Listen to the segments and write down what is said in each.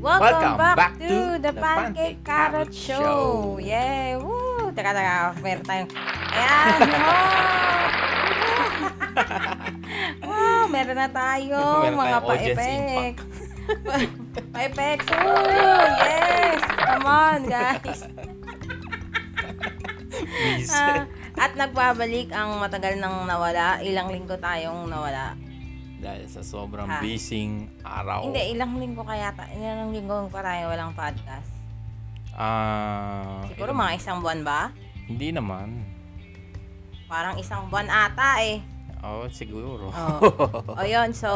Welcome, back, to, the Pancake Carrot Show. Yeah, woo! Teka, teka, meron tayong... Ayan, wow! wow, meron na tayo Meron mga pa-effect. pa-effects, woo! Yes! Come on, guys. Please. Ah, at nagbabalik ang matagal nang nawala. Ilang linggo tayong nawala. Dahil sa sobrang Ha. busy araw. Hindi, ilang linggo kaya ta- ilang linggo pa tayo walang podcast. Ah, Siguro ilang- mga isang buwan ba? Hindi naman. Parang isang buwan ata eh. Oh, siguro. Oh. o yun, so,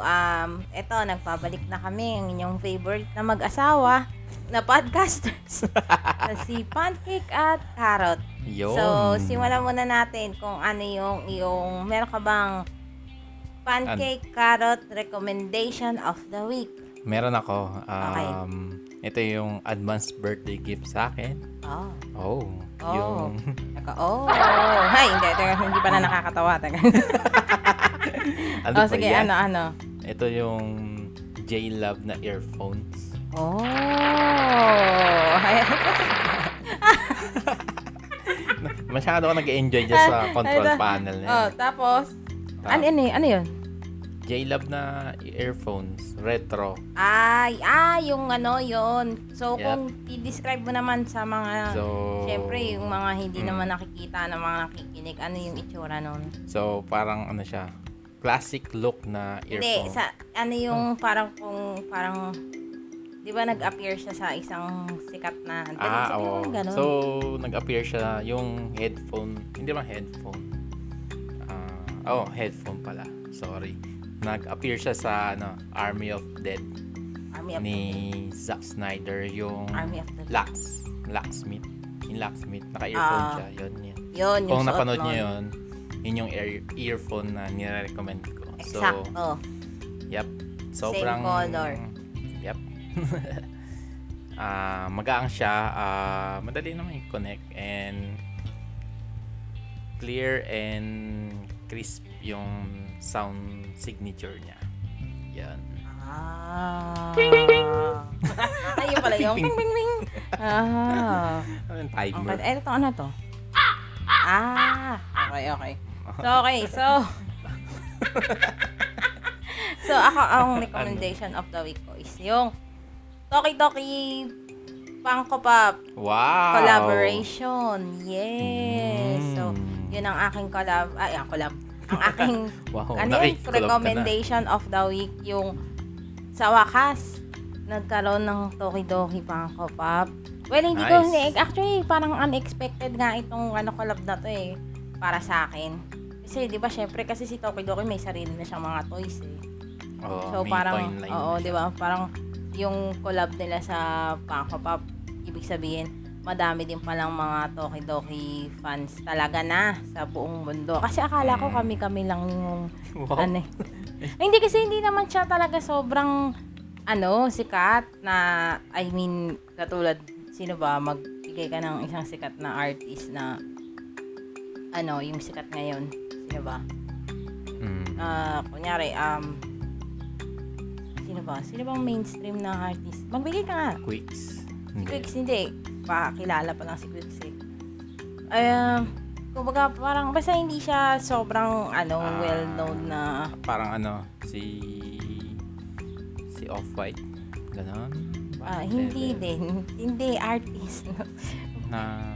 um, eto, nagpabalik na kami, ang inyong favorite na mag-asawa na podcasters. na si Pancake at Carrot. Yun. So, simulan muna natin kung ano yung, yung, meron ka bang Pancake Carrot recommendation of the week? Meron ako. Okay. Um, Ito yung advance birthday gift sa akin. Oh. Oh. Oh. Yung, Teka, oh. Hay, hindi, teka, hindi pa na nakakatawa. Teka. ano oh, sige, yan? ano, ano. Ito yung J-Love na earphones. Oh. Masyado ako nag-enjoy dyan sa control panel na oh, yan. tapos, Ta- ano, ano, yun? ano yun? J-Love na earphones. Retro. Ay, ah, yung ano, yun. So, Yep. kung i-describe mo naman sa mga, So, syempre, yung mga hindi Mm. naman nakikita ng mga nakikinig, ano yung itsura nun? So, parang ano siya, classic look na Hindi, earphone. sa, ano yung parang kung, parang, di ba nag-appear siya sa isang sikat na, dali, ah, oo. yung ganun. So, nag-appear siya yung headphone. Hindi ba headphone? Ah, oh, headphone pala. Sorry. Nag-appear siya sa ano, Army of Dead Army of ni Zack Snyder, yung Army of the Lux. Locksmith. Yung Locksmith. Naka-earphone Ah. siya. Yun, yun. Yun, yung Kung napanood niyo yun, yun yung ear- earphone na nire-recommend ko. So, Eksakto. Yep. Sobrang color. Yep. Ah, magaang siya, ah, madali naman i-connect and clear and crisp yung sound signature niya. Yan. Ah. Ayun pala yung Ping, ping ping ping. Ah. Ano yung Okay. timer? Eh, ito ano to? Ah. Okay, okay. So, okay. So, so ako, ang recommendation of the week ko is yung Toki Toki Pangko Pop Wow! collaboration. Yes. So, Mm. yun ang aking collab. Ay, ang collab. Ang aking Wow, ano yun, recommendation of the week yung sa wakas nagkaroon ng Tokidoki Pangko Pop. Well, hindi ko Nice. hindi actually parang unexpected nga itong ano collab na to eh para sa akin. Kasi 'di ba syempre kasi si Tokidoki may sarili na siyang mga toys eh. Oh, so parang oo, 'di ba? Parang yung collab nila sa Pangko Pop ibig sabihin madami din palang mga Tokidoki fans talaga na sa buong mundo. Kasi akala ko Mm. kami-kami lang yung Wow. ano eh. Ay, hindi kasi hindi naman siya talaga sobrang ano, sikat na I mean, katulad sino ba magbigay ka ng isang sikat na artist na ano, yung sikat ngayon. Sino ba? Mm. Ah, kunyari um sino ba? Sino bang mainstream na artist? Magbigay ka nga. Quicks. Hindi. Quicks hindi. Pa kilala pa lang si Quicks. Ay, um, kumbaga parang basta hindi siya sobrang ano, Ah. well known na Parang ano, si si Off-White. Ganon. Ah, Bakit hindi din. Hindi artist. Na,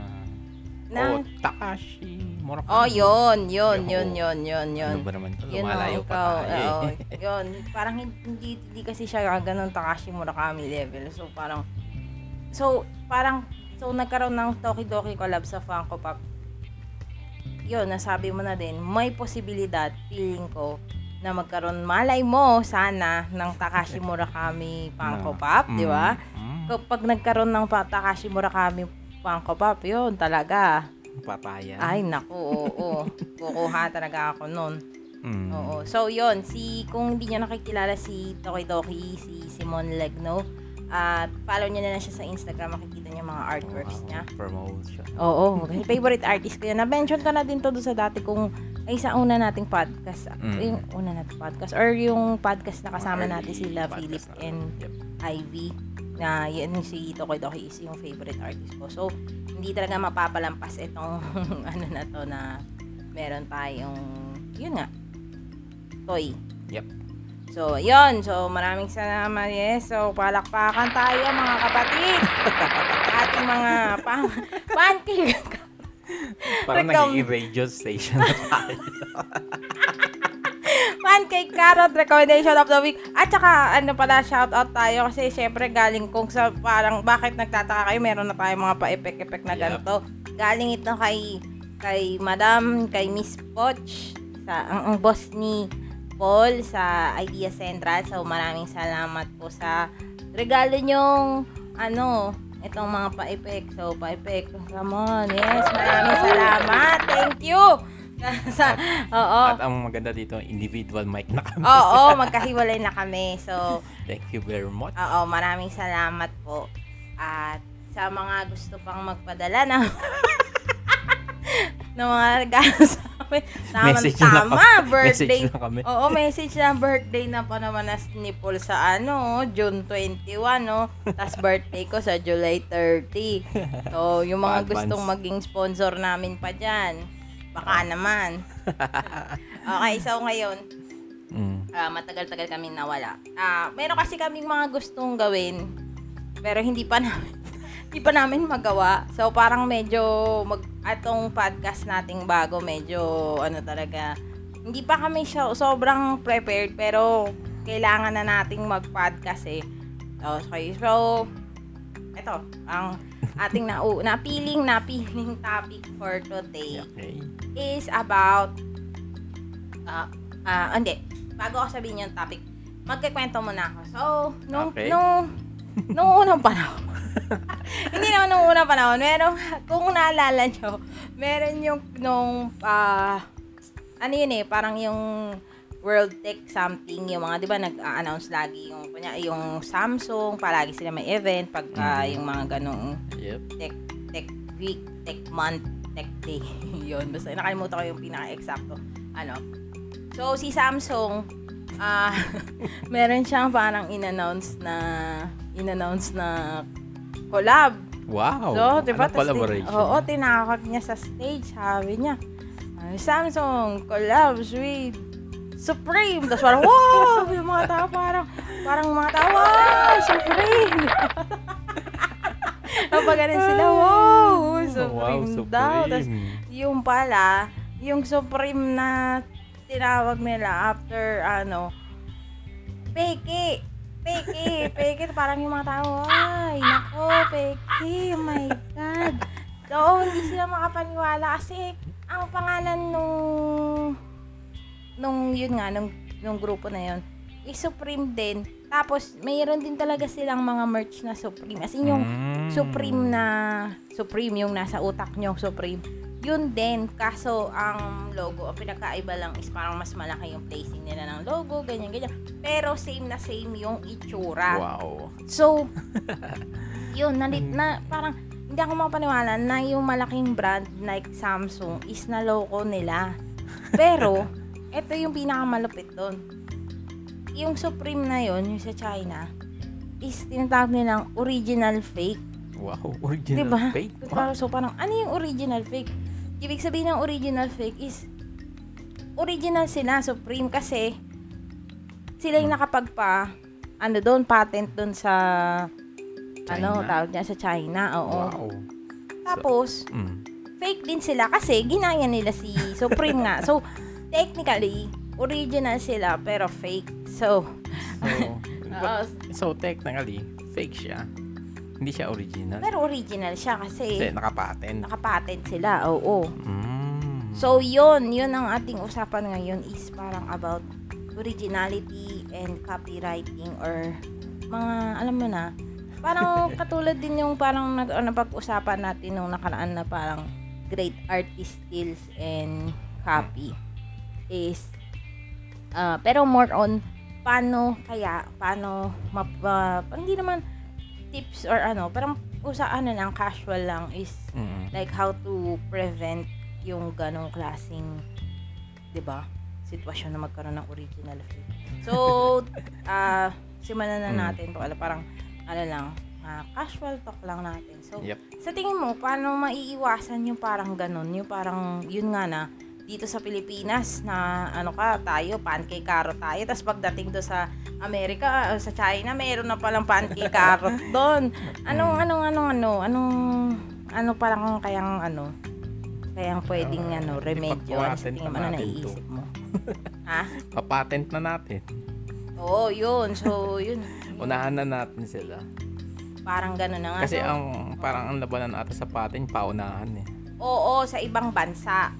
Na- oh, Takashi Murakami. oh, yun, yun, Yo. yun, yun, yun, yun. Ano ba naman ito? Yun Lumalayo pa ikaw. tayo eh. oo. yun. Parang hin- hindi, hindi kasi siya ganun Takashi Murakami level. So, parang, so, parang, so, nagkaroon ng Tokidoki collab sa Funko Pop. Yun, nasabi mo na din, may posibilidad, feeling ko, na magkaroon, malay mo, sana, ng Takashi Murakami Funko Pop, di ba? Mm, Kapag nagkaroon ng Takashi Murakami Funko Pop, yun, talaga. patayan. Ay, naku, oo. Kukuha talaga ako nun. Mm. Oo. So, yon si, kung hindi nyo nakikilala si Tokidoki, si Simon Legno, at follow nyo na lang siya sa Instagram, makikita yung mga artworks niya. Promotion. Oo, kasi favorite artist ko yun. Na-mention ko na din to sa dati kung ay sa una nating podcast. Mm. Yung una nating podcast. Or yung podcast na kasama natin sila, Philip na. and Yep. Ivy. na yun si Tokoy Doki is yung favorite artist ko. So, hindi talaga mapapalampas itong ano na to na meron tayong, yun nga, toy. Yep. So, yun. So, maraming salamat. Yes. So, palakpakan tayo mga kapatid. Ating mga pang pancake. Parang Recom- naging radio station na tayo. Pancake Carrot Recommendation of the Week. At saka, ano pala, shout out tayo kasi syempre galing kung sa parang bakit nagtataka kayo, meron na tayong mga pa-epek-epek na Yep. ganito. Galing ito kay kay Madam, kay Miss Poch, sa, ang, ang boss ni Paul sa Idea Central. So, maraming salamat po sa regalo nyong, ano, itong mga pa-epek. So, pa-epek. Come on. Yes, maraming salamat. Thank you. sa, oo. At ang maganda dito, individual mic na kami. Oo, magkahiwalay na kami. So, Thank you very much. oo, maraming salamat po. At sa mga gusto pang magpadala ng ng mga regalo sa amin. Tama, Message na tama. kami. Birthday. Message na kami. Oo, message na birthday na pa naman na ni Paul sa ano, June 21, no? Tapos birthday ko sa July 30. So, yung mga Pa-advance. gustong maging sponsor namin pa dyan, baka naman. okay, so ngayon, Mm. Ah, matagal-tagal kami nawala. Ah, meron kasi kaming mga gustong gawin pero hindi pa namin hindi pa namin magawa. So parang medyo mag atong podcast nating bago medyo ano talaga hindi pa kami siya sobrang prepared pero kailangan na nating mag-podcast eh. So, okay. So, ito, ang ating na napiling napiling topic for today Okay. is about ah ah hindi bago ako sabihin yung topic magkikwento muna ako so nung Okay. nung nung unang panahon hindi naman nung unang panahon meron kung naalala nyo meron yung nung ah ano yun eh parang yung World Tech something yung mga 'di ba nag-announce lagi yung kunya yung Samsung palagi sila may event pag Mm. yung mga ganong Yep. tech tech week, tech month, tech day. Yun. Basta nakalimutan ko yung pinaka-eksakto. Ano. So, si Samsung, ah meron siyang parang in-announce na in-announce na collab. Wow. So, di ba? Anong collaboration? Oo, tinakot niya sa stage. Sabi niya, Samsung collabs with Supreme. Tapos parang, wow! Yung mga tao parang, parang mga tao, wow! Supreme! Kapag ganun sila, wow! Supreme, wow, daw. Tapos, Supreme. yung pala, yung Supreme na tinawag nila after, ano, Peke! Peke! Peke! Parang yung mga tao, ay, nako, Peke! Oh my God! So, hindi sila makapaniwala kasi ang pangalan nung nung yun nga, nung, nung grupo na yun, is Supreme din. Tapos, mayroon din talaga silang mga merch na Supreme. As in, yung Mm. Supreme na Supreme yung nasa utak nyo, Supreme. Yun din, kaso ang logo, ang pinagkaiba lang is parang mas malaki yung placing nila ng logo, ganyan, ganyan. Pero same na same yung itsura. Wow. So, yun, nalit na, parang, hindi ako makapaniwala na yung malaking brand like Samsung is na logo nila. Pero, ito yung pinakamalupit doon. Yung Supreme na yun, yung sa China, is tinatawag nilang original fake. Wow. Original Diba? fake. Parang, so parang, ano yung original fake? Ibig sabihin ng original fake is, original sila, Supreme, kasi sila yung nakapagpa, ano doon, patent doon sa, ano, China? tawag niya sa China, oo. Wow. Tapos, Mm. fake din sila kasi ginaya nila si Supreme nga. So, technically, original sila, pero fake. So, So, oo, so technically, fake siya. Hindi siya original. pero original siya Kasi kasi nakapatent. nakapatent sila, oo. Mm. So, yun, yun ang ating usapan ngayon is parang about originality and copywriting or mga, alam mo na, parang katulad din yung parang nag, ano, napag-usapan natin nung nakaraan na parang great artist skills and copy is ah, pero more on paano kaya paano map, ah, hindi naman tips or ano parang usa ano lang casual lang is Mm. like how to prevent yung ganong klaseng 'di ba sitwasyon na magkaroon ng original fake. So, ah simulan na Mm. natin to. Alam, parang ano lang, ah, casual talk lang natin. So, Yep. sa tingin mo, paano maiiwasan yung parang ganun? Yung parang, yun nga na, dito sa Pilipinas na ano ka, tayo, pancake carrot tayo. Tapos pagdating do sa Amerika, o sa China, mayroon na palang pancake carrot doon. Anong, anong, anong, ano, anong, ano parang kayang, ano, kayang pwedeng, Ah, ano, remedyo. Ano sa tingin mo, na natin naiisip mo? ha? Papatent na natin. Oo, yun. So, yun. Unahan na natin sila. Parang gano'n na nga. Kasi So, ang parang ang labanan ata sa patent paunahan eh. Oo, sa ibang bansa.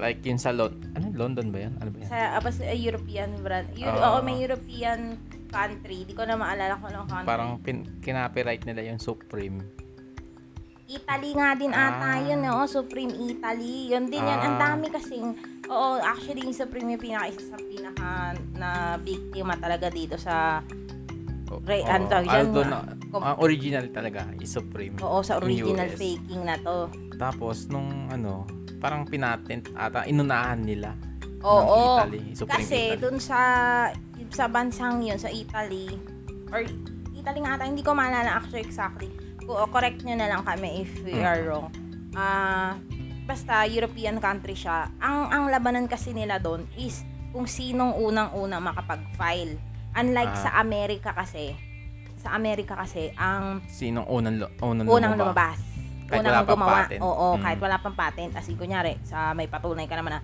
Like yun sa Lon ano London ba yan? Ano ba yan? Sa, apa, sa European brand. Euro, Ah. oo, may European country. Di ko na maalala kung anong country. Parang pin, kinopyright nila yung Supreme. Italy nga din ata Ah. yun, oo. Supreme Italy. Yun din yan. Ang Ah. dami kasing, oo, actually yung Supreme yung pinaka, isa sa pinaka na biktima talaga dito sa, O- Right, oo. ano tawag dyan? Although na, Com- ang original talaga is Supreme. oo, sa in original faking na to. Tapos nung ano, parang pinatent ata inunahan nila Oo. Italy, Supreme Kasi Italy. dun sa sa bansang yun, sa Italy, or Italy nga ata, hindi ko maalala actually exactly. Ko- correct nyo na lang kami if we Mm. are wrong. Ah, basta European country siya. Ang ang labanan kasi nila doon is kung sinong unang-una makapag-file. Unlike Ah. sa Amerika kasi, sa Amerika kasi, ang Sinong unang unang, unang lumabas? lumabas. Kahit unang wala pang gumawa. patent. Oo, Mm. kahit wala pang patent. As in, kunyari, sa may patunay ka naman na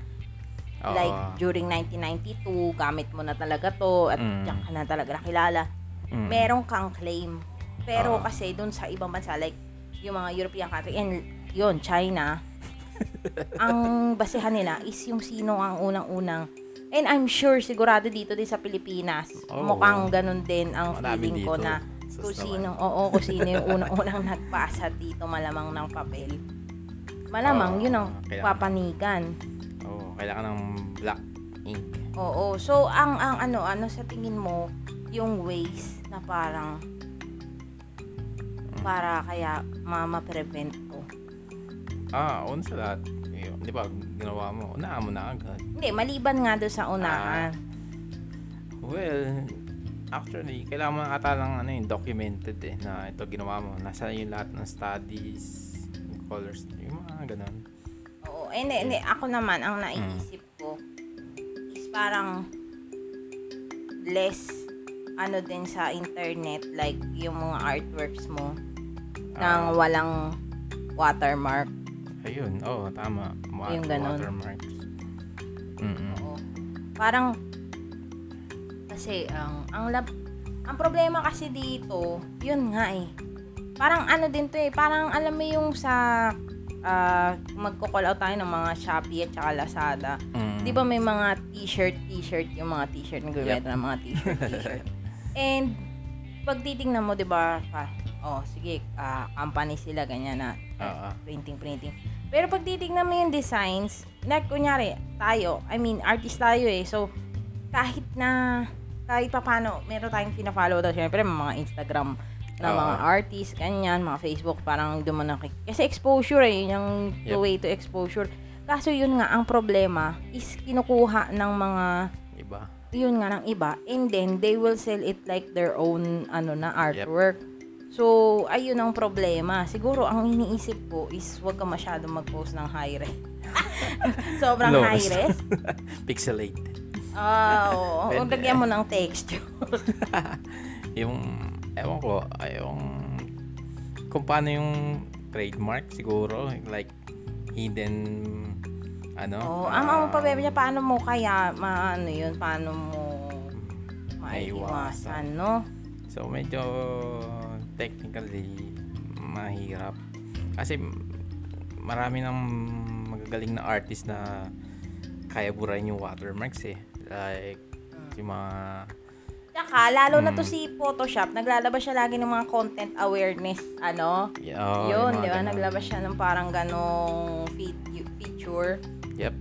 Oo. Like, during 1992, gamit mo na talaga to at Mm. diyan ka na talaga nakilala. Mm. Meron kang claim. Pero Oo. kasi dun sa ibang bansa, like, yung mga European country, and yun, China, ang basehan nila is yung sino ang unang-unang. And I'm sure, sigurado dito din sa Pilipinas, Oo. mukhang ganun din ang feeling ko na kung sino, oo, kung sino yung unang-unang nagpasa dito malamang ng papel. Malamang, Oo, yun ang kailangan. papanigan. Oo, kailangan ng black ink. Oo. So, ang, ang ano, ano sa tingin mo, yung ways na parang para kaya ma- ma-prevent ko. Ah, una sa lahat, yun, di ba, ginawa mo, unahan mo na agad. Hindi, maliban nga doon sa unahan. Well, actually, kailangan mo ata lang ano, yung documented eh, na ito ginawa mo. Nasa yung lahat ng studies, yung colors, yung mga ganun. Oo. Eh, hindi, hindi. Ako naman, ang naiisip ko is parang less ano din sa internet like yung mga artworks mo nang Ah. walang watermark. Ayun, oo, tama. Wa- Yung ganun. Watermarks. Mm-mm. Oo. Parang kasi ang ang lab, ang problema kasi dito, yun nga eh. Parang ano din to eh, parang alam mo yung sa ah, magko-call out tayo ng mga Shopee at saka Lazada. Mm. Di ba may mga t-shirt, t-shirt, yung mga t-shirt, nagbibenta ng mga t-shirt, t-shirt. And pag titingnan mo, di ba, pa, oh, sige, ah, company sila, ganyan na, Oo. printing, printing. Pero pag titignan mo yung designs, like, kunyari, tayo, I mean, artist tayo eh. So, kahit na, kahit pa paano, meron tayong pina-follow daw, syempre, mga Instagram na mga artist, ganyan, mga Facebook, parang doon nakik... Kasi exposure eh, yung the Yep. way to exposure. Kaso yun nga, ang problema is kinukuha ng mga, Iba. yun nga ng iba, and then they will sell it like their own, ano na, artwork. So, ayun ang problema. Siguro, ang iniisip ko is huwag ka masyadong mag-post ng high res. Sobrang Low high res. Pixelated. Ah, oo. Pwede. Lagyan mo ng texture. yung, ewan ko, yung, kung paano yung trademark siguro, like, hidden, ano? Oo. ang ah, ang problema niya, paano mo kaya, maano yun, paano mo maiwasan, no? So, medyo technically mahirap. Kasi marami ng magagaling na artist na kaya burahin yung watermarks eh. Like, yung mga... Tsaka, lalo na to Mm. si Photoshop, naglalabas siya lagi ng mga content awareness, ano? Oh, yun, di ba? Naglabas siya ng parang ganong fe- feature Yep.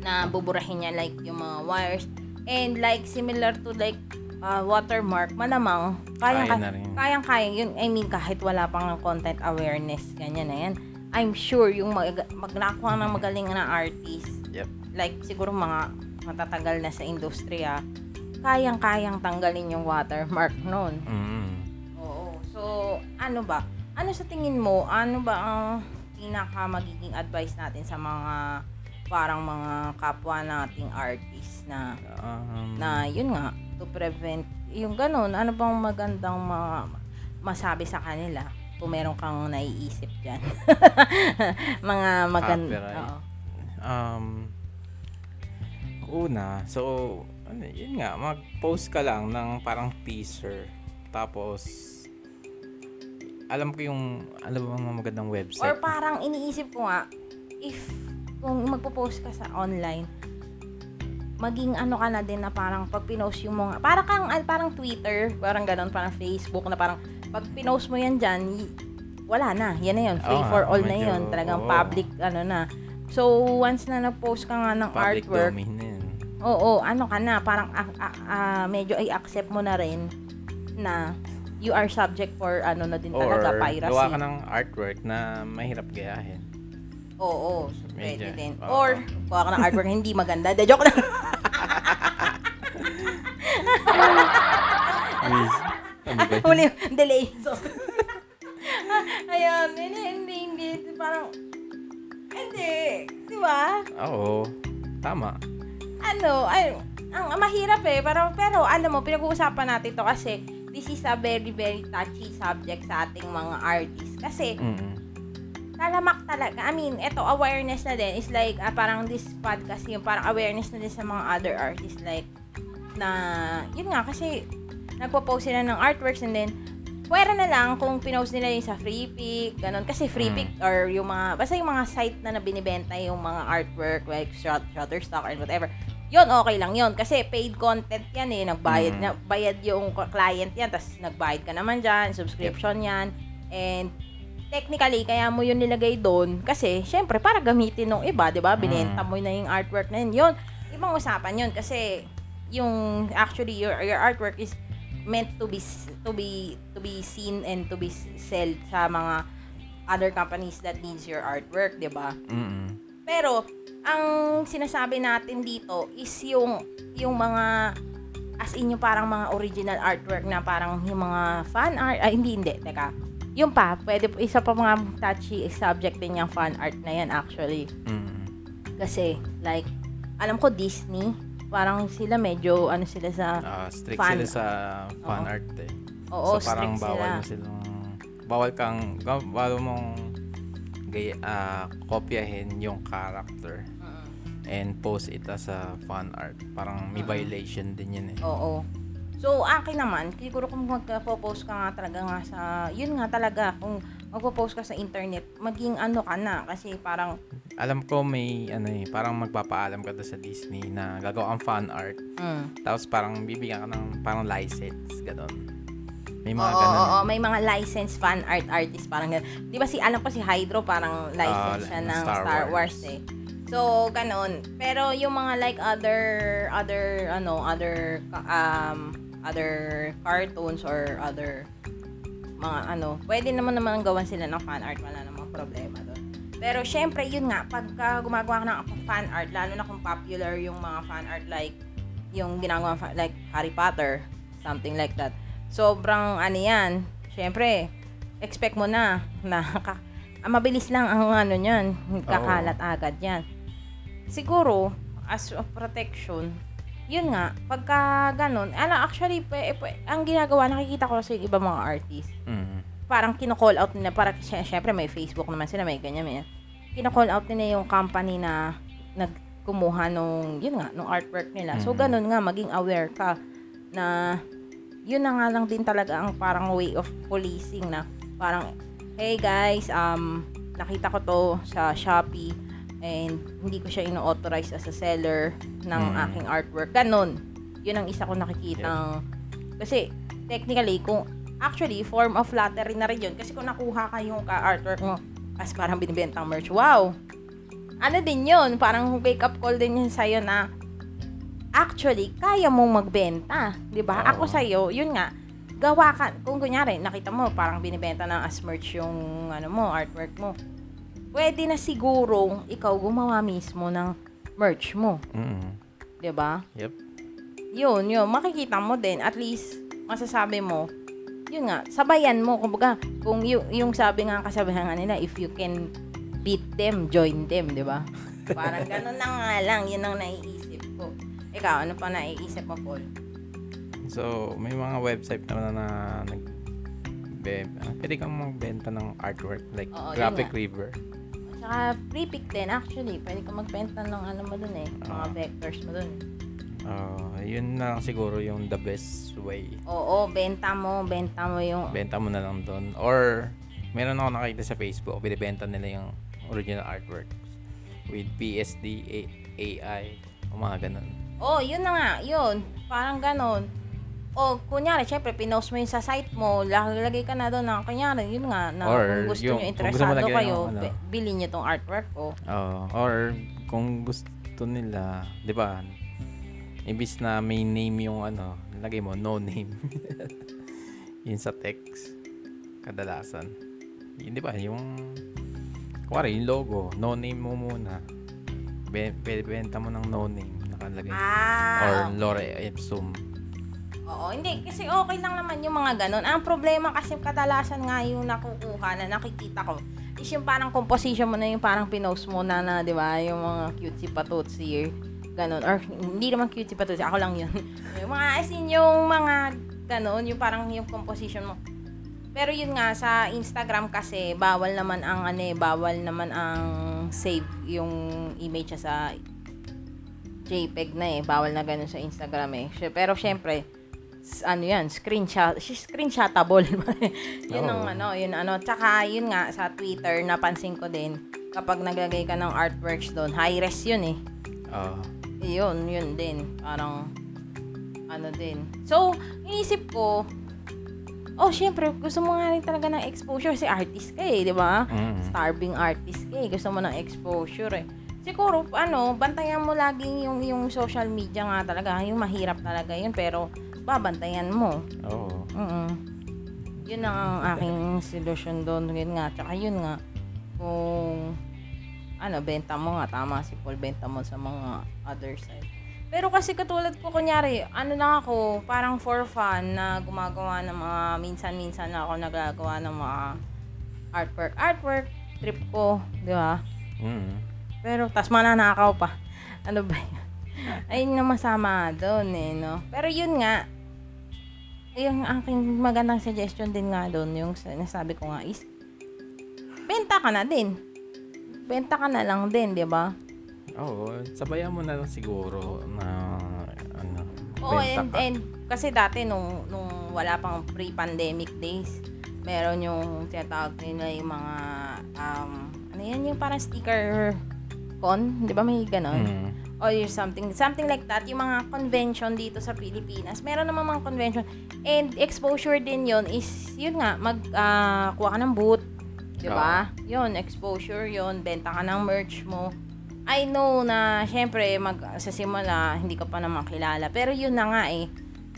na buburahin niya like yung mga wires. And like, similar to like uh, watermark, malamang, kaya, Kaya kayang kaya yun. I mean, kahit wala pang content awareness, ganyan na yan. I'm sure yung mag, magnakuha ng magaling na artist, Yep. like siguro mga matatagal na sa industriya, kayang-kayang tanggalin yung watermark noon. Mm. Oo. ano ba? Ano sa tingin mo? Ano ba ang pinaka magiging advice natin sa mga parang mga kapwa nating artist na Um, na yun nga to prevent yung ganun ano bang magandang ma- masabi sa kanila kung meron kang naiisip dyan mga maganda Copyright. um, una, so, ano, yun nga, mag-post ka lang ng parang teaser. Tapos, alam ko yung, alam mo mga magandang or website. parang iniisip ko nga if kung magpo-post ka sa online maging ano ka na din na parang pag pinost yung mga parang kang ah, parang Twitter parang ganun parang Facebook na parang pag pinost mo yan dyan wala na yan na yun free Oo nga, for all na medyo, yun talagang oo. public ano na so once na nag-post ka nga ng Public artwork domain na yun. Oo, ano ka na, parang ah, ah, ah, medyo i-accept mo na rin na you are subject for ano na din Or, talaga, piracy. gawa ka ng artwork na mahirap gayahin. Oo, Medyo, pwede din. oo. Or, gawa ka ng artwork na hindi maganda. De, joke lang. Miss, ano ba? Huli, delay. So, ayun, hindi, hindi, hindi. Parang, hindi. Di ba? Oo, tama. ano, ay, ang, mahirap eh, pero, pero alam mo, pinag-uusapan natin to kasi this is a very, very touchy subject sa ating mga artists. Kasi, Mm-mm. talamak talaga. I mean, eto, awareness na din is like, ah, parang this podcast yung parang awareness na din sa mga other artists. Like, na, yun nga, kasi, nagpo-post sila ng artworks and then, pwera na lang kung pinost nila yung sa free pick, ganun. Kasi free Mm. pick or yung mga, basta yung mga site na nabinibenta yung mga artwork, like shot, Shutterstock or whatever. Yun, okay lang yun. Kasi paid content yan eh. Nagbayad, Mm. na, bayad yung client yan. Tapos nagbayad ka naman dyan. Subscription yan. And technically, kaya mo yun nilagay doon. Kasi, syempre, para gamitin ng iba, di ba? Binenta Mm. mo na yung artwork na yun. Yun, ibang usapan yun. Kasi, yung, actually, your, your artwork is meant to be to be to be seen and to be sold sa mga other companies that needs your artwork, 'di ba? Mm-mm. Pero ang sinasabi natin dito is yung yung mga as in yung parang mga original artwork na parang yung mga fan art ay hindi hindi teka yung pa pwede isa pa mga touchy subject din yung fan art na yan actually Mm-mm. kasi like alam ko Disney parang sila medyo ano sila sa Ah, strict Fan- sila sa fan Oo. art eh. oo so parang strict bawal sila mo silang bawal kang bawal mong gaya, ah, kopyahin yung character Mm. and post it as a fan art. Parang may Mm. violation din yun eh. Oo. So, akin naman, siguro kung magpo-post ka nga talaga nga sa, yun nga talaga, kung magpo-post ka sa internet, maging ano ka na, kasi parang, Alam ko may ano eh, parang magpapaalam ka sa Disney na gagawa kang fan art. mm. Tapos parang bibigyan ka ng parang license, gano'n. May Oo, mga oo, ganun. oo, eh. may mga licensed fan art artist, parang ganun. Di ba si, alam ko si Hydro, parang license Ah, siya ng ng Star Star, Wars. Wars. eh. So, ganun. Pero yung mga like other, other, ano, other, um, other cartoons or other mga ano, pwede naman naman gawan sila ng fan art, wala namang problema doon. Pero syempre, yun nga, pagka gumagawa ka ng fan art, lalo na kung popular yung mga fan art like yung ginagawa like Harry Potter, something like that. Sobrang ano yan, syempre, expect mo na na ah, mabilis lang ang ano niyan, kakalat agad yan. Siguro, as a protection, yun nga, pagka ganun, ala, actually, pwe, pwe, ang ginagawa, nakikita ko sa iba mga artist, Mm. parang kino-call out nila, para sy- syempre may Facebook naman sila, may ganyan, may kino-call out nila yung company na nagkumuha nung, yun nga, nung artwork nila. So, Mhm. ganun nga, maging aware ka na yun na nga lang din talaga ang parang way of policing na parang, hey guys, um, nakita ko to sa Shopee and hindi ko siya ino-authorize as a seller ng Mhm. aking artwork. Ganun. Yun ang isa ko nakikitang, kasi technically, kung actually, form of flattery na rin yun. Kasi kung nakuha ka yung ka-artwork mo as parang binibentang merch, wow! Ano din yun? Parang wake-up call din yun sa'yo na actually, kaya mong magbenta. 'di ba Oo. Ako sa'yo, yun nga, gawa ka. Kung kunyari, nakita mo, parang binibenta ng as merch yung ano mo, artwork mo. Pwede na sigurong ikaw gumawa mismo ng merch mo. Mm. 'di ba? Yep. Yun, yun. Makikita mo din. At least, masasabi mo, yun nga, sabayan mo. Kumbaga, kung yung, yung sabi nga kasabihan nga nila, if you can beat them, join them, di ba? Parang ganun na nga lang, yun ang naiisip ko. Ikaw, ano pa naiisip mo, Paul? So, may mga website naman na nag be, ah, pwede kang magbenta ng artwork like Oo, Graphic. River. Tsaka free pick din, actually. Pwede ka magbenta ng ano mo dun eh. Mga Ah. vectors mo dun. Ah, yun na lang siguro yung the best way. Oo, benta mo, benta mo yung... Benta mo na lang doon. Or, meron ako nakita sa Facebook, binibenta nila yung original artwork with PSD, AI, o mga ganun. Oh, yun na nga, yun. Parang ganon. O, kunyari, syempre, pinost mo yun sa site mo, lagay ka na doon na, kunyari, yun nga, na Or kung gusto yung- nyo kung gusto mo interesado lagyan kayo, ng ano. bi- bilhin nyo tong artwork ko. Oo. or, kung gusto nila, di ba, imbis na may name yung ano, lagay mo, no name. yun sa text, kadalasan. Yun, di ba, yung, kuwari, yung logo, no name mo muna. Be, be- benta mo ng no name, nakalagay. Ah, or. Lore Ipsum. Oo, hindi. Kasi okay lang naman yung mga ganon. Ang problema kasi kadalasan nga yung nakukuha na nakikita ko is yung parang composition mo na yung parang pinost mo na na, di ba? Yung mga cutesy patutsi ganon. Or hindi naman cutesy patutsi, ako lang yun. yung mga, as in, yung mga ganon, yung parang yung composition mo. Pero yun nga, sa Instagram kasi, bawal naman ang ano eh, bawal naman ang save yung image sa JPEG na eh. Bawal na ganun sa Instagram eh. Pero syempre, ano yan, screenshot, screenshotable. yun ang Oo. ano, yun ano. Tsaka yun nga, sa Twitter, napansin ko din, kapag naglagay ka ng artworks doon, high res yun eh. Oo. Yun, yun din. Parang, ano din. So, inisip ko, oh, syempre, gusto mo nga rin talaga ng exposure. Si artist ka eh, di ba? Mm. starving artist ka eh. Gusto mo ng exposure eh. Siguro, ano, bantayan mo laging yung, yung social media nga talaga. Yung mahirap talaga yun, pero babantayan mo. Oo. mm Yun ang aking solusyon doon. Yun nga. Tsaka yun nga, kung ano, benta mo nga. Tama si Paul, benta mo sa mga other side. Pero kasi katulad ko, kunyari, ano lang ako, parang for fun na gumagawa ng mga, minsan-minsan na ako nagagawa ng mga artwork. Artwork, trip ko, di ba? Mm. Pero, tas mananakaw pa. Ano ba yun? Ayun yung masama doon eh, no? Pero yun nga, yung aking magandang suggestion din nga doon, yung nasabi ko nga is, benta ka na din. Benta ka na lang din, di ba? Oo. Sabayan mo na lang siguro na ano. Oo, benta and, ka. and kasi dati nung, nung wala pang pre-pandemic days, meron yung tinatawag nila yung mga, um, ano yan, yung parang sticker con, di ba may ganon? Mm. Or something something like that yung mga convention dito sa Pilipinas. Meron naman mga convention. And exposure din yon is yun nga mag ah, kuha ka ng booth di ba? Yun exposure yun benta ka ng merch mo. I know na syempre mag sa simula hindi ka pa naman kilala pero yun na nga eh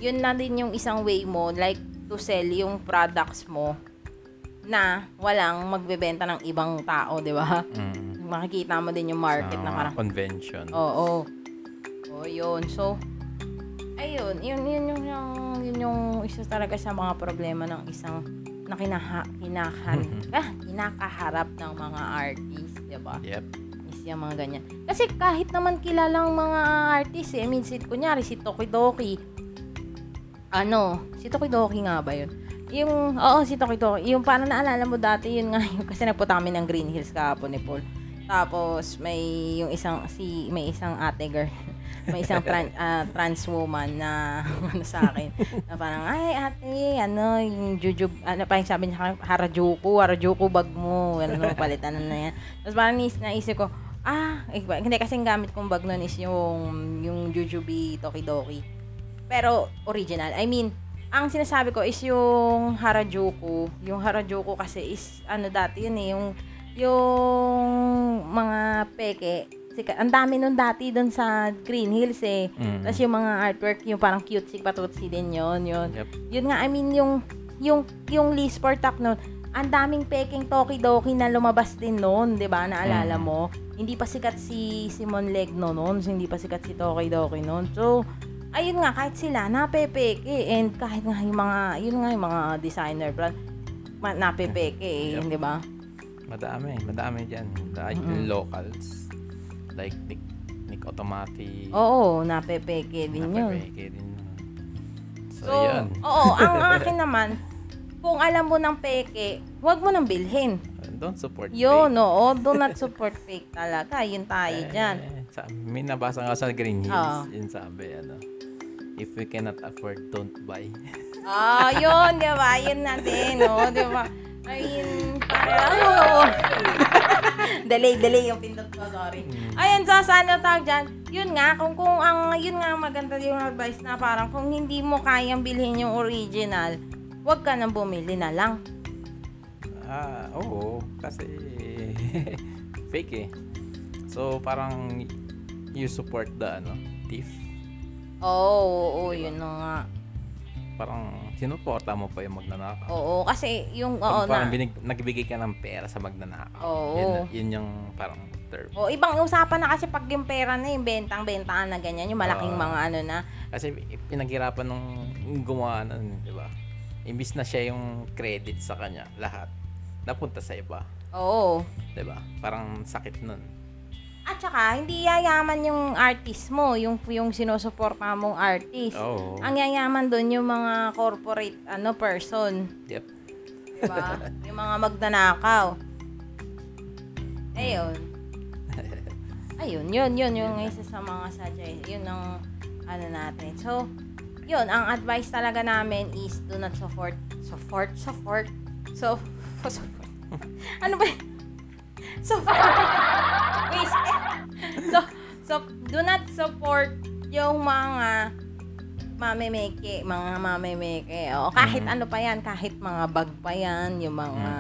yun na din yung isang way mo like to sell yung products mo na walang magbebenta ng ibang tao di ba? Mm. Makikita mo din yung market Sa na parang convention. Oo. Oo, yun. So, ayun, yun, yun, yung, yung, yun yung isa talaga sa mga problema ng isang na kinaha, kinahan, ah, kinakaharap ng mga artist, di ba? Yep. Is yung mga ganyan. Kasi kahit naman kilalang mga artist, eh, I mean, si, kunyari, si Tokidoki, ano, si Tokidoki nga ba yun? Yung, oo, si Tokidoki, yung parang naalala mo dati, yun nga, yung, kasi nagpunta kami ng Green Hills kahapon ni Paul. Tapos, may yung isang, si, may isang ate girl, may isang tran, ah, trans woman na, ano sa akin, na parang, ay ate, ano, yung jujub, ano pa yung sabi niya, Harajuku, Harajuku bag mo, ano, palitan na yan. Tapos parang nis, naisip ko, ah, eh, hindi kasi gamit kong bag nun is yung, yung Jujubi Tokidoki. Pero, original. I mean, ang sinasabi ko is yung Harajuku. Yung Harajuku kasi is, ano dati yun eh, yung, yung mga peke. Sika, ang dami nun dati doon sa Green Hills eh. Mm. Tapos yung mga artwork, yung parang cutesy patutsi din yun, yun. Yep. Yun nga, I mean, yung, yung, yung Lee Sportak nun, ang daming peking Tokidoki na lumabas din noon, 'di ba? Naalala Mm. mo? Hindi pa sikat si Simon Legno noon, hindi pa sikat si Tokidoki noon. So, ayun nga, kahit sila, napepeke. And kahit nga yung mga, yun nga yung mga designer brand, napepeke eh, Yep. di ba? Madami, madami dyan. Like Mm-mm. locals. Like Nick, Nick Automatic. Oo, napepeke din yun. Napapeke din. So, So, yun. oo, ang akin naman, kung alam mo ng peke, huwag mo nang bilhin. Don't support Yun, fake. oo, do not support fake talaga. Yun tayo Eh, dyan. Sa, may nabasa nga sa Green Hills. Oo. Yun sabi, ano. If we cannot afford, don't buy. Ah, yun, di ba? Yun na din, no? Di ba? Ayun, parang, oh. delay, delay yung pindot ko, sorry. Ayun, so, sana tawag dyan, yun nga, kung, kung ang, yun nga, maganda yung advice na parang, kung hindi mo kayang bilhin yung original, huwag ka nang bumili na lang. Ah, oo. Kasi, fake eh. So, parang, you support the, ano, thief. Oo, oo, oo, Diba? yun na nga. Parang, sinuporta mo pa yung magnanakaw. Oo, kasi yung, oo Pag parang na. binig, nagbibigay ka ng pera sa magnanakaw. Oo. Yun, yun yung parang term. O, ibang usapan na kasi pag yung pera na yung bentang-bentaan na ganyan, yung malaking Oo. mga ano na. Kasi pinaghirapan nung gumawa nun, di ba? Imbis na siya yung credit sa kanya, lahat, napunta sa iba. Oo. Di ba? Parang sakit nun. At saka, hindi yayaman yung artist mo, yung, yung sinusuporta mong artist. Oo. Ang yayaman doon yung mga corporate ano person, Yep. 'di ba? yung mga magnanakaw. Ayun. Ayun, yun, yun, yung isa sa mga suggest, yun ang ano natin. So, yun, ang advice talaga namin is do not support, support, support, so, support. ano ba? Support. Wait, so, so, do not support yung mga mamemeke, mga mamemeke. O kahit Mhm. ano pa yan, kahit mga bag pa yan, yung mga,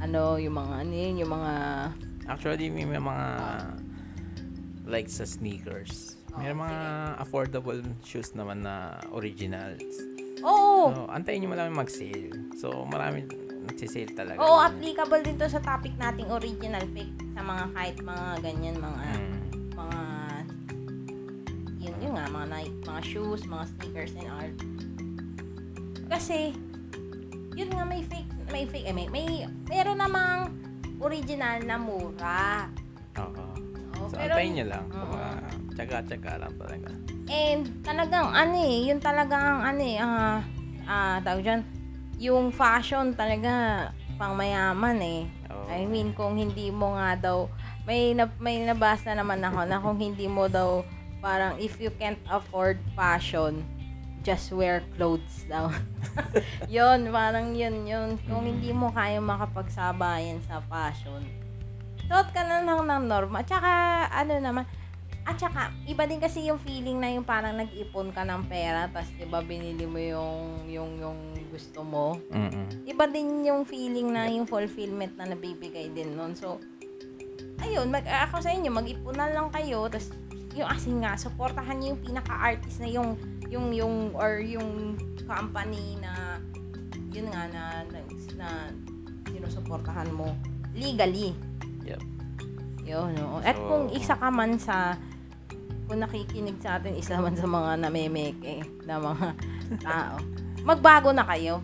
ano, yung mga, ano yun, yung mga, Actually, may may mga like sa sneakers. May Oo, mga affordable shoes naman na originals. oo, So, antayin nyo mo lang mag-sale. So, marami nagsisale talaga. oo, applicable din to sa topic nating original fake sa mga kahit mga ganyan, mga, Mm. mga, yun, yun nga, mga Nike, mga shoes, mga sneakers and art. Kasi, yun nga, may fake, may fake, eh, may, may, meron namang original na mura. Oo. Oo, So, pero- antayin nyo lang. Oo. Mga tsaga-tsaga lang talaga. And talagang ano eh, yun talagang ano eh, ah, ah, tawag dyan, yung fashion talaga pang mayaman eh. Oo. I mean, kung hindi mo nga daw, may, na, may nabasa naman ako na kung hindi mo daw, parang if you can't afford fashion, just wear clothes daw. yun, parang yun, yun. Kung hindi mo kaya makapagsabayan sa fashion, suot ka na lang ng norma. Tsaka, ano naman, at saka, iba din kasi yung feeling na yung parang nag-ipon ka ng pera, tapos diba binili mo yung, yung, yung gusto mo. Mm-mm. Iba din yung feeling na yung fulfillment na nabibigay din nun. So, ayun, mag, ako sa inyo, mag-ipon na lang kayo, tapos yung kasi nga, supportahan niyo yung pinaka-artist na yung, yung, yung, or yung company na, yun nga, na, na, na sinusuportahan mo legally. Yep. Yun, no? At So- kung isa ka man sa kung nakikinig sa atin, isa man sa mga namemeke na mga tao, magbago na kayo.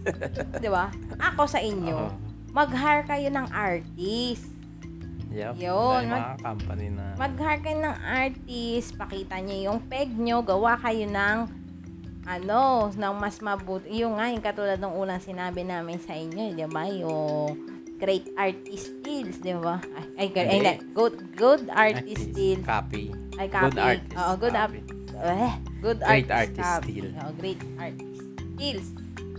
'Di ba? Ako sa inyo, Oo. mag-hire kayo ng artist. Yep. Yun, mag- mga company na Mag-hire kayo ng artist, pakita niyo yung peg nyo, gawa kayo ng ano, ng mas mabuti. Yung nga, yung katulad ng unang sinabi namin sa inyo, di ba? Yung great artist skills, di ba? Ay, ay, ay, hindi. good, good artist skills. Copy. Ay, Good copy. artist. Oo, good copy. Eh, good Great artist, artist copy. skill. Oo, great artist skills.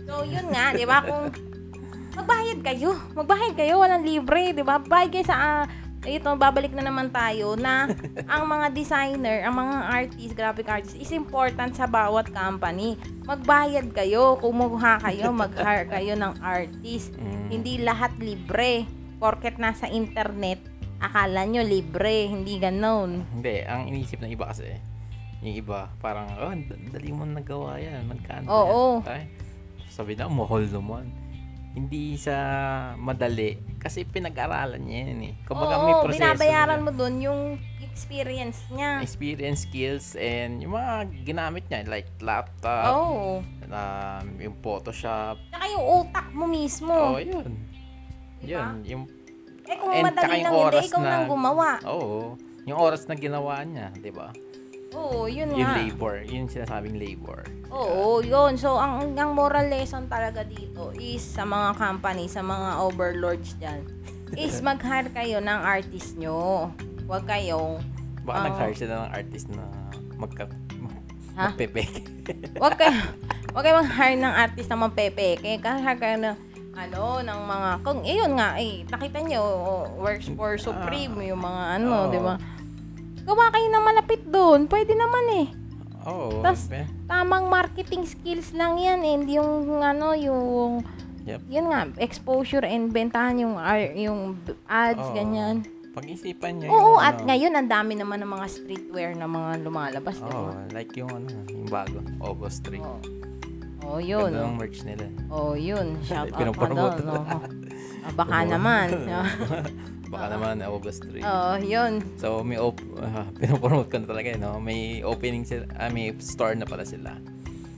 So, yun nga, di ba? Kung magbayad kayo, magbayad kayo, walang libre, di ba? Bayad kayo sa, ah, ito, babalik na naman tayo na ang mga designer, ang mga artist, graphic artist, is important sa bawat company. Magbayad kayo, kumuha kayo, mag-hire kayo ng artist. Mm. Hindi lahat libre. Porket nasa internet, akala nyo libre, hindi ganon. Hindi, ang inisip ng iba kasi, yung iba, parang, oh, dali mo nagawa yan, magkano Oo. yan? Ay, sabi na, mahal naman. Hindi sa madali, kasi pinag-aralan niya yan eh. Kumbaga may Oo, proseso. binabayaran mo dun yung, experience niya. experience, skills, and yung mga ginamit niya, like laptop, Oo. um, yung Photoshop. Tsaka yung utak mo mismo. Oh, yun. Diba? Yun, yung, eh kung and madali lang hindi, ikaw na- nang gumawa. oo, yung oras na ginawa niya, di ba? Oo, yun Yung nga. labor, yun yung sinasabing labor. Oo, yun. So, ang, ang moral lesson talaga dito is sa mga company, sa mga overlords dyan, is mag-hire kayo ng artist nyo. Huwag kayong, Baka Oo. nag-hire sila ng artist na magka, Ha? magpepeke. huwag kayo, huwag kayo mag-hire ng artist na mapepeke. Kaya kayo ng, ano, ng mga, kung, eh, yun nga, eh, nakita nyo, oh, works for Supreme, yung mga ano, Oo. di ba? Gawa kayo ng malapit doon. Pwede naman eh. Oo. Tas- be- Tamang marketing skills lang yan. eh. Hindi yung, ano, yung, Yep. yun nga, exposure and bentahan yung, yung ads, Oo. ganyan. Pag-isipan niyo Oo, yung at ano, ngayon, ang dami naman ng mga streetwear na mga lumalabas, Oo, ba? like yung ano, yung bago, August 3. Oo. Oh, yun. Ganda ng merch nila. Oh, yun. Shout out ka doon. Oh. Ah, baka Oo. naman. Baka naman August 3. oh, yun. So may op uh, pinopromote ko na talaga, eh, no? May opening sila, ah, may store na pala sila.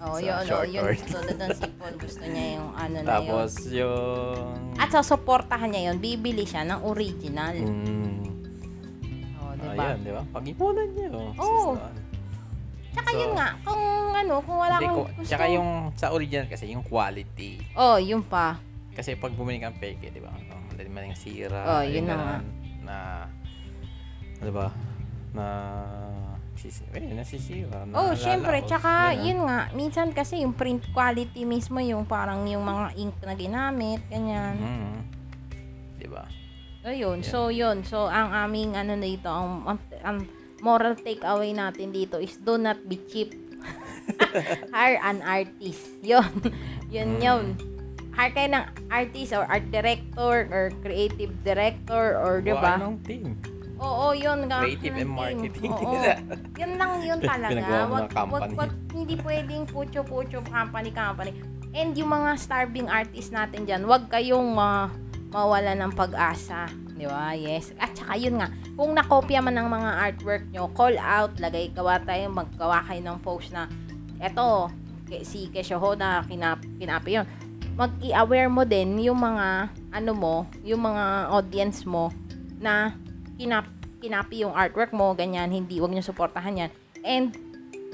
Oh, Sa yun. Oh, short yun. short. Tulad ng sipon. Gusto niya yung ano na yun. Tapos yung At sa suportahan niya yun, bibili siya ng original. mm, Oh, di ah, ba? yan, di ba? Pag-ipunan niyo. Oo. Sus, Tsaka So, yun nga, kung ano, kung wala Hindi kang ko, gusto. tsaka yung sa original kasi yung quality. Oh, yun pa. Kasi pag bumili kang peke, di ba? Ang madali man yung sira. Oh, yun na ganun, Na, ano ba? Na, sisi, eh, nasisira. Oh, naalala syempre. Tsaka, yun nga, minsan kasi yung print quality mismo, yung parang yung mga ink na ginamit, ganyan. Mm. Di ba? Ayun, Yeah. so yun. So, ang aming ano dito, ang, ang, ang moral takeaway natin dito is do not be cheap. Hire an artist. Yun. yun Mm. yun. Hire kayo ng artist or art director or creative director or di ba? Gawa ng team. Oo, yun. Creative and marketing. Oo. yun lang yun talaga. Wag, wag, wag, hindi pwedeng pucho-pucho company, company. And yung mga starving artist natin dyan, wag kayong ma mawala ng pag-asa. Di ba? Yes. At saka yun nga, kung nakopya man ng mga artwork nyo, call out, lagay, gawa tayo, maggawa kayo ng post na, eto, si Keshoho na kinap, kinapi yun. Mag-i-aware mo din yung mga, ano mo, yung mga audience mo, na kinap, kinapi yung artwork mo, ganyan, hindi, wag nyo suportahan yan. And,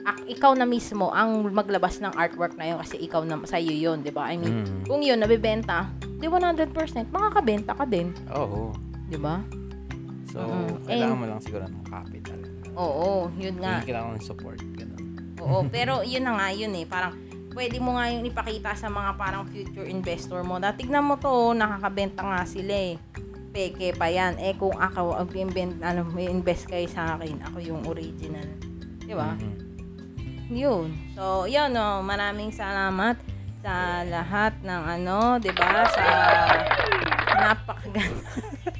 ak- ikaw na mismo ang maglabas ng artwork na yun kasi ikaw na sa iyo yun, 'di ba? I mean, Mm. kung yun nabebenta, di 100% makakabenta ka din, Oo. 'di ba? So, Mm. kailangan And- mo lang siguro ng capital. Oo, yun nga. Hindi kailangan ng support. Ganun. Oo, pero yun na nga yun eh, parang pwede mo nga yung ipakita sa mga parang future investor mo. Na tignan mo to, nakakabenta nga sila eh. Peke pa yan. Eh kung ako ang invent, ano, invest kayo sa akin, ako yung original. 'Di ba? Mhm. Yun. So, yun, no, maraming salamat sa lahat ng ano, 'di ba? Sa napakaganda.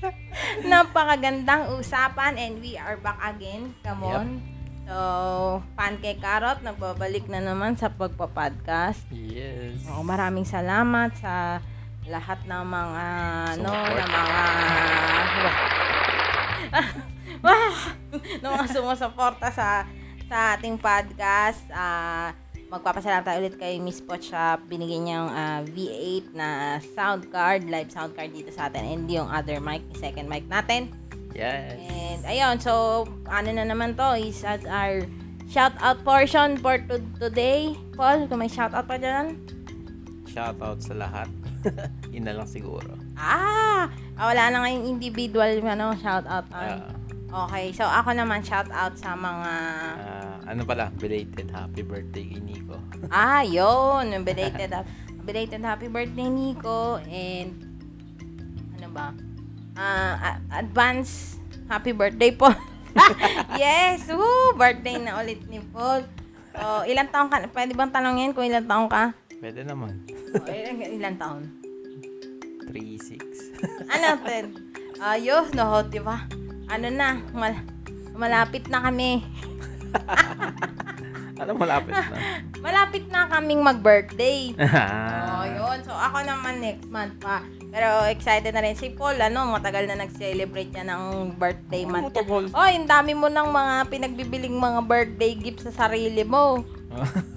napakagandang usapan and we are back again. Come Yep. So, Pancake Carrot, nagbabalik na naman sa pagpa-podcast. Yes. Oh, maraming salamat sa lahat ng mga ano, ng mga Wah! ng mga sumusuporta sa sa ating podcast. Ah, magpapasalamat tayo ulit kay Miss Potshop. Binigyan niyang ah, V8 na sound card, live sound card dito sa atin. And yung other mic, yung second mic natin. Yes. And ayun, so ano na naman to is at our shout out portion for to- today. Paul, kung may shout out pa dyan. Shout out sa lahat. Yun na lang siguro. Ah, ah, wala na ngayong individual ano, shout out. Ah, okay, so ako naman shout out sa mga ah, ano pala, belated happy birthday kay Nico. ah, yun, belated hap- belated happy birthday Nico and ano ba? A- advance happy birthday po. yes, woo, birthday na ulit ni Paul. So, ilang taong ka? Pwede bang tanongin kung ilang taong ka? Pwede naman. O, ilang, ilang taon? 3-6. Ano, ten? Ayos, no, di ba? Ano na, mal- malapit na kami. ano malapit na? Malapit na kaming mag-birthday. Ah. Oh, yun. So, ako naman next month pa. Pero excited na rin si Paul, ano, matagal na nag-celebrate niya ng birthday month. niya. Matagal. Oy, ang dami mo ng mga pinagbibiling mga birthday gifts sa sarili mo.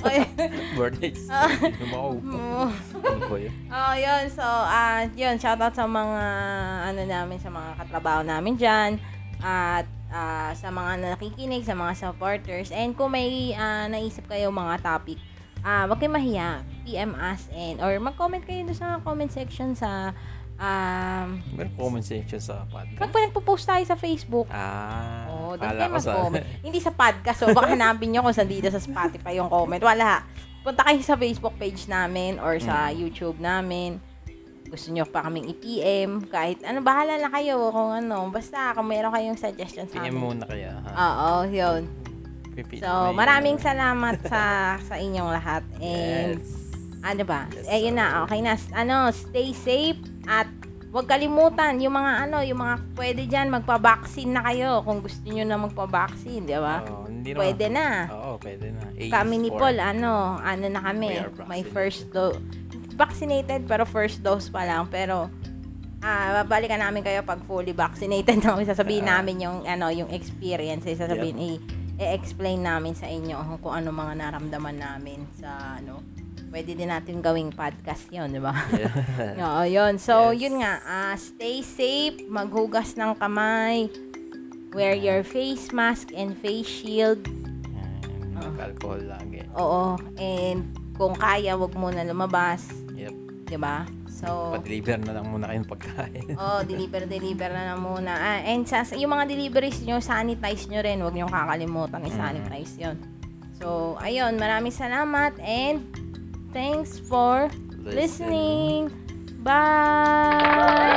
Oy. Birthday. Ah. Wow. Mm. Ano? Oh, yun. So, ah, yun, shoutout sa mga, ano namin, sa mga katrabaho namin dyan. At ah, sa mga nakikinig, sa mga supporters. And kung may ah, naisip kayo mga topic, ah, wag kayong mahiya. PM us and, or mag-comment kayo doon sa comment section sa, um, Meron comment section sa podcast. pag nagpo-post tayo sa Facebook, Ah. Oo, doon kayo ko sa... mag-comment. Hindi sa podcast. So, baka hanapin nyo kung saan dito sa Spotify yung comment. Wala. Punta kayo sa Facebook page namin or sa Mm. YouTube namin. Gusto nyo pa kaming i-PM. Kahit ano, bahala na kayo kung ano. Basta kung meron kayong suggestions sa PM amin. muna kaya. Ha? Oo, yun. Pipili So, maraming salamat sa sa inyong lahat. And, Yes. ano ba? Yes, eh, yun na. Okay na. Ano, stay safe at Huwag kalimutan, yung mga ano, yung mga pwede dyan, magpa-vaccine na kayo kung gusto nyo na magpa-vaccine, di ba? Oo, hindi naman. Pwede na. Oo, pwede na. Age Kami ni. Paul, ano, ano na kami, may first dose. Vaccinated, pero first dose pa lang. Pero, ah, babalikan namin kayo pag fully vaccinated na kami. Sasabihin Ah. namin yung, ano, yung experience. Eh, sasabihin, i- i-explain namin sa inyo kung ano mga naramdaman namin sa, ano, pwede din natin gawing podcast yon di ba? Yeah. Oo, yun. So, Yes. yun nga, ah, stay safe, maghugas ng kamay, wear your face mask and face shield. Yan, Mag-alcohol lagi. Oo, and kung kaya, wag muna lumabas, Yep. 'di ba? So, Pa-deliver na lang muna kayong pagkain. oh, deliver deliver na lang muna. Ah, and sa yung mga deliveries nyo, sanitize nyo rin, wag nyo kakalimutan i-sanitize 'yon. So, ayun, maraming salamat and thanks for listening. Bye.